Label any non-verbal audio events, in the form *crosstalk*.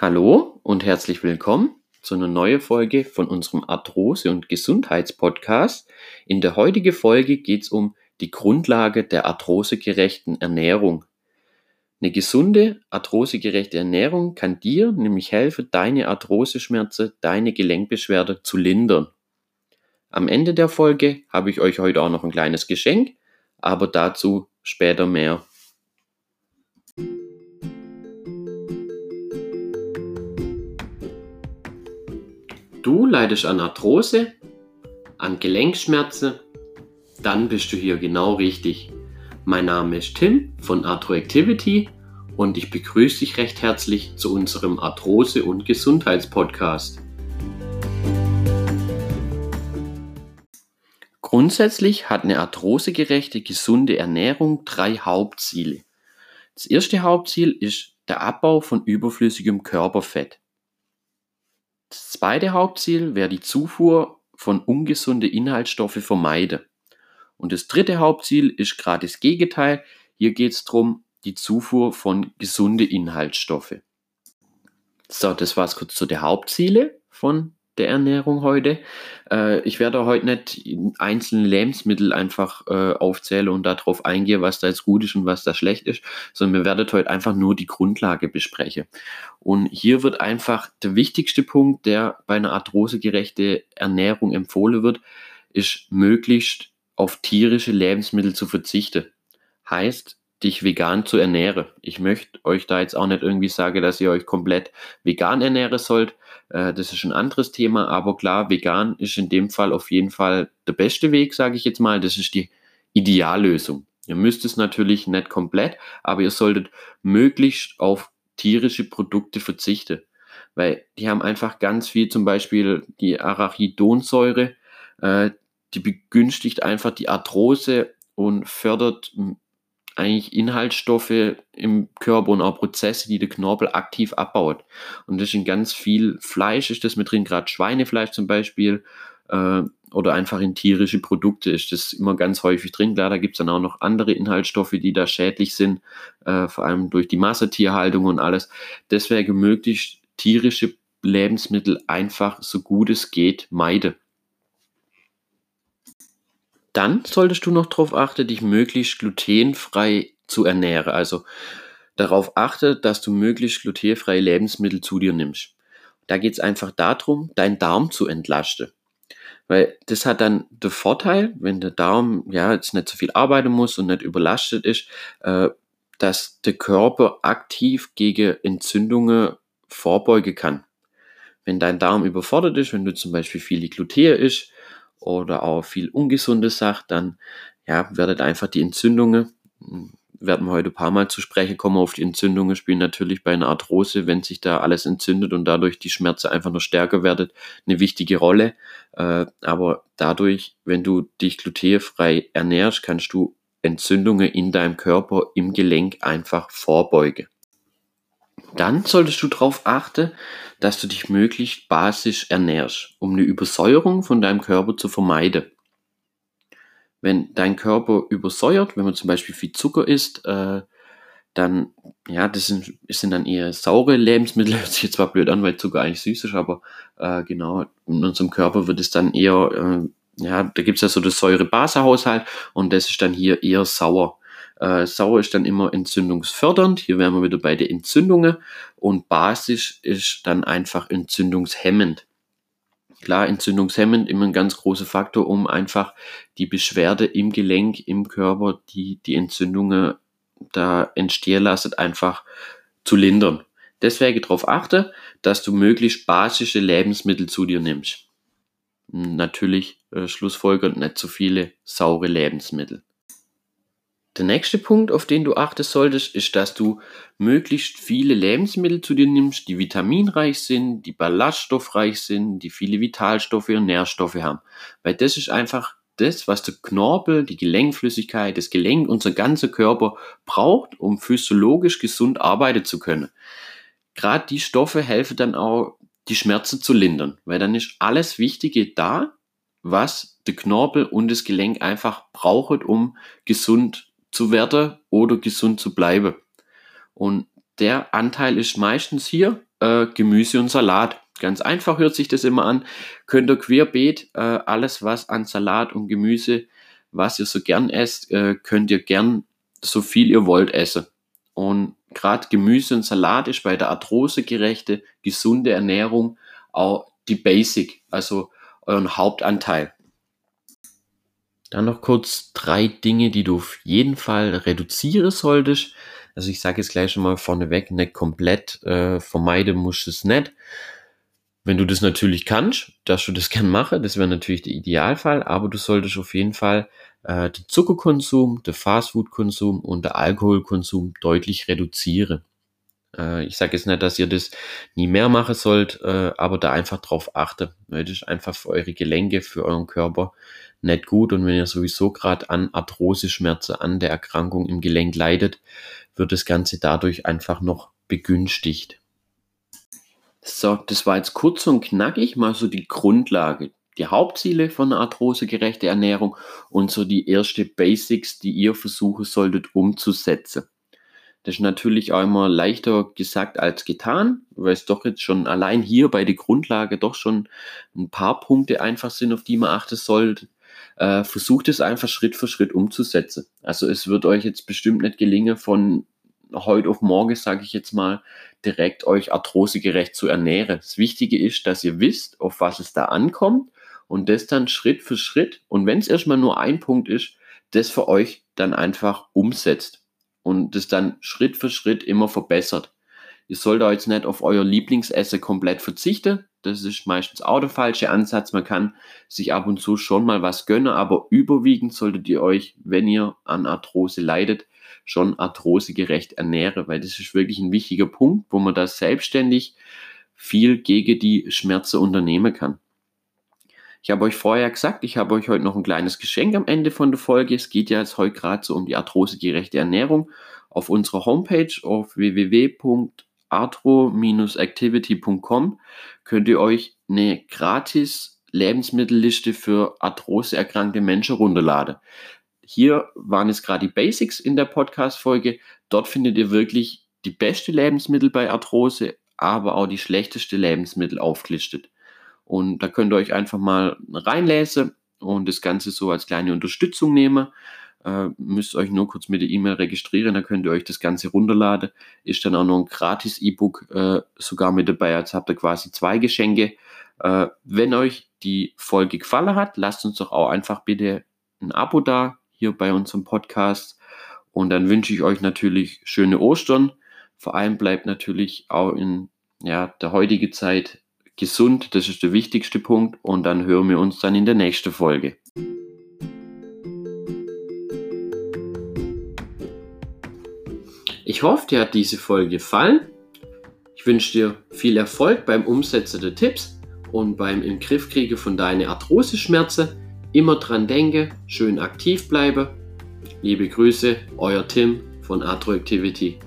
Hallo und herzlich willkommen zu einer neuen Folge von unserem Arthrose- und Gesundheitspodcast. In der heutigen Folge geht es um die Grundlage der arthrosegerechten Ernährung. Eine gesunde, arthrosegerechte Ernährung kann dir nämlich helfen, deine Arthroseschmerzen, deine Gelenkbeschwerde zu lindern. Am Ende der Folge habe ich euch heute auch noch ein kleines Geschenk, aber dazu später mehr. Du leidest an Arthrose, an Gelenkschmerzen, dann bist du hier genau richtig. Mein Name ist Tim von Arthroactivity und ich begrüße dich recht herzlich zu unserem Arthrose- und Gesundheitspodcast. Grundsätzlich hat eine arthrosegerechte, gesunde Ernährung drei Hauptziele. Das erste Hauptziel ist der Abbau von überflüssigem Körperfett. Das zweite Hauptziel wäre die Zufuhr von ungesunde Inhaltsstoffe vermeiden. Und das dritte Hauptziel ist gerade das Gegenteil. Hier geht es darum, die Zufuhr von gesunde Inhaltsstoffe. So, das war es kurz zu den Hauptzielen von der Ernährung heute. Äh, ich werde heute nicht einzelne Lebensmittel einfach äh, aufzählen und darauf eingehen, was da jetzt gut ist und was da schlecht ist, sondern wir werden heute einfach nur die Grundlage besprechen. Und hier wird einfach der wichtigste Punkt, der bei einer arthrosegerechte Ernährung empfohlen wird, ist möglichst auf tierische Lebensmittel zu verzichten. Heißt, dich vegan zu ernähren. Ich möchte euch da jetzt auch nicht irgendwie sagen, dass ihr euch komplett vegan ernähren sollt. Äh, das ist ein anderes Thema, aber klar, vegan ist in dem Fall auf jeden Fall der beste Weg, sage ich jetzt mal. Das ist die Ideallösung. Ihr müsst es natürlich nicht komplett, aber ihr solltet möglichst auf tierische Produkte verzichten, weil die haben einfach ganz viel, zum Beispiel die Arachidonsäure, äh, die begünstigt einfach die Arthrose und fördert eigentlich Inhaltsstoffe im Körper und auch Prozesse, die der Knorpel aktiv abbaut. Und das ist in ganz viel Fleisch, ist das mit drin, gerade Schweinefleisch zum Beispiel, äh, oder einfach in tierische Produkte ist das immer ganz häufig drin. Klar, da gibt es dann auch noch andere Inhaltsstoffe, die da schädlich sind, äh, vor allem durch die Massetierhaltung und alles. Deswegen möglichst tierische Lebensmittel einfach so gut es geht meide. Dann solltest du noch darauf achten, dich möglichst glutenfrei zu ernähren. Also darauf achte, dass du möglichst glutenfreie Lebensmittel zu dir nimmst. Da geht es einfach darum, deinen Darm zu entlasten. Weil das hat dann den Vorteil, wenn der Darm ja jetzt nicht so viel arbeiten muss und nicht überlastet ist, äh, dass der Körper aktiv gegen Entzündungen vorbeugen kann. Wenn dein Darm überfordert ist, wenn du zum Beispiel viele Gluten isst, oder auch viel ungesunde Sachen, dann ja, werdet einfach die Entzündungen, hm, werden wir heute ein paar Mal zu sprechen kommen, auf die Entzündungen spielen natürlich bei einer Arthrose, wenn sich da alles entzündet und dadurch die Schmerzen einfach noch stärker werden, eine wichtige Rolle. Äh, aber dadurch, wenn du dich glutenfrei ernährst, kannst du Entzündungen in deinem Körper, im Gelenk einfach vorbeugen. Dann solltest du darauf achten, dass du dich möglichst basisch ernährst, um eine Übersäuerung von deinem Körper zu vermeiden. Wenn dein Körper übersäuert, wenn man zum Beispiel viel Zucker isst, äh, dann, ja, das sind, das sind dann eher saure Lebensmittel, *laughs* hört sich jetzt zwar blöd an, weil Zucker eigentlich süß ist, aber äh, genau, in unserem Körper wird es dann eher, äh, ja, da gibt es ja so das Säure-Base-Haushalt und das ist dann hier eher sauer. Äh, sauer ist dann immer entzündungsfördernd. Hier wären wir wieder bei den Entzündungen. Und basisch ist dann einfach entzündungshemmend. Klar, entzündungshemmend immer ein ganz großer Faktor, um einfach die Beschwerde im Gelenk, im Körper, die die Entzündungen da entstehen lassen, einfach zu lindern. Deswegen darauf achte, dass du möglichst basische Lebensmittel zu dir nimmst. Natürlich äh, schlussfolgernd nicht zu viele saure Lebensmittel. Der nächste Punkt, auf den du achten solltest, ist, dass du möglichst viele Lebensmittel zu dir nimmst, die vitaminreich sind, die ballaststoffreich sind, die viele Vitalstoffe und Nährstoffe haben. Weil das ist einfach das, was der Knorpel, die Gelenkflüssigkeit, das Gelenk, unser ganzer Körper braucht, um physiologisch gesund arbeiten zu können. Gerade die Stoffe helfen dann auch, die Schmerzen zu lindern, weil dann ist alles Wichtige da, was der Knorpel und das Gelenk einfach brauchen, um gesund zu werden oder gesund zu bleiben. Und der Anteil ist meistens hier, äh, Gemüse und Salat. Ganz einfach hört sich das immer an. Könnt ihr querbeet äh, alles, was an Salat und Gemüse, was ihr so gern esst, äh, könnt ihr gern so viel ihr wollt essen. Und gerade Gemüse und Salat ist bei der arthrosegerechte, gesunde Ernährung auch die Basic, also euren Hauptanteil. Dann noch kurz drei Dinge, die du auf jeden Fall reduzieren solltest. Also ich sage jetzt gleich schon mal vorneweg, nicht komplett äh, vermeiden musst es nicht. Wenn du das natürlich kannst, dass du das *laughs* gern machen, das wäre natürlich der Idealfall, aber du solltest auf jeden Fall äh, den Zuckerkonsum, den Fastfoodkonsum und den Alkoholkonsum deutlich reduzieren. Äh, ich sage jetzt nicht, dass ihr das nie mehr machen sollt, äh, aber da einfach drauf achten. Weil das ist einfach für eure Gelenke, für euren Körper nicht gut. Und wenn ihr sowieso gerade an Arthrose-Schmerzen, an der Erkrankung im Gelenk leidet, wird das Ganze dadurch einfach noch begünstigt. So, das war jetzt kurz und knackig, mal so die Grundlage, die Hauptziele von einer arthrosegerechte Ernährung und so die erste Basics, die ihr versuchen solltet umzusetzen. Das ist natürlich auch immer leichter gesagt als getan, weil es doch jetzt schon allein hier bei der Grundlage doch schon ein paar Punkte einfach sind, auf die man achten sollte. Äh, versucht es einfach Schritt für Schritt umzusetzen. Also es wird euch jetzt bestimmt nicht gelingen, von heute auf morgen, sage ich jetzt mal, direkt euch arthrosegerecht zu ernähren. Das Wichtige ist, dass ihr wisst, auf was es da ankommt und das dann Schritt für Schritt und wenn es erstmal nur ein Punkt ist, das für euch dann einfach umsetzt und das dann Schritt für Schritt immer verbessert. Ihr sollt auch jetzt nicht auf euer Lieblingsessen komplett verzichten. Das ist meistens auch der falsche Ansatz. Man kann sich ab und zu schon mal was gönnen, aber überwiegend solltet ihr euch, wenn ihr an Arthrose leidet, schon arthrosegerecht ernähren, weil das ist wirklich ein wichtiger Punkt, wo man da selbstständig viel gegen die Schmerzen unternehmen kann. Ich habe euch vorher gesagt, ich habe euch heute noch ein kleines Geschenk am Ende von der Folge. Es geht ja jetzt heute gerade so um die arthrosegerechte Ernährung. Auf unserer Homepage auf www.arthro-activity.com könnt ihr euch eine gratis Lebensmittelliste für arthroseerkrankte Menschen runterladen. Hier waren es gerade die Basics in der Podcast-Folge. Dort findet ihr wirklich die beste Lebensmittel bei Arthrose, aber auch die schlechteste Lebensmittel aufgelistet. Und da könnt ihr euch einfach mal reinlesen und das Ganze so als kleine Unterstützung nehmen. Äh, müsst euch nur kurz mit der E-Mail registrieren, dann könnt ihr euch das Ganze runterladen. Ist dann auch noch ein gratis E-Book äh, sogar mit dabei. Jetzt habt ihr quasi zwei Geschenke. Äh, wenn euch die Folge gefallen hat, lasst uns doch auch einfach bitte ein Abo da hier bei unserem Podcast. Und dann wünsche ich euch natürlich schöne Ostern. Vor allem bleibt natürlich auch in ja, der heutigen Zeit gesund, das ist der wichtigste Punkt und dann hören wir uns dann in der nächsten Folge. Ich hoffe, dir hat diese Folge gefallen. Ich wünsche dir viel Erfolg beim Umsetzen der Tipps und beim im von deinen Arthrose-Schmerzen. Immer dran denke, schön aktiv bleibe. Liebe Grüße, euer Tim von Arthroactivity.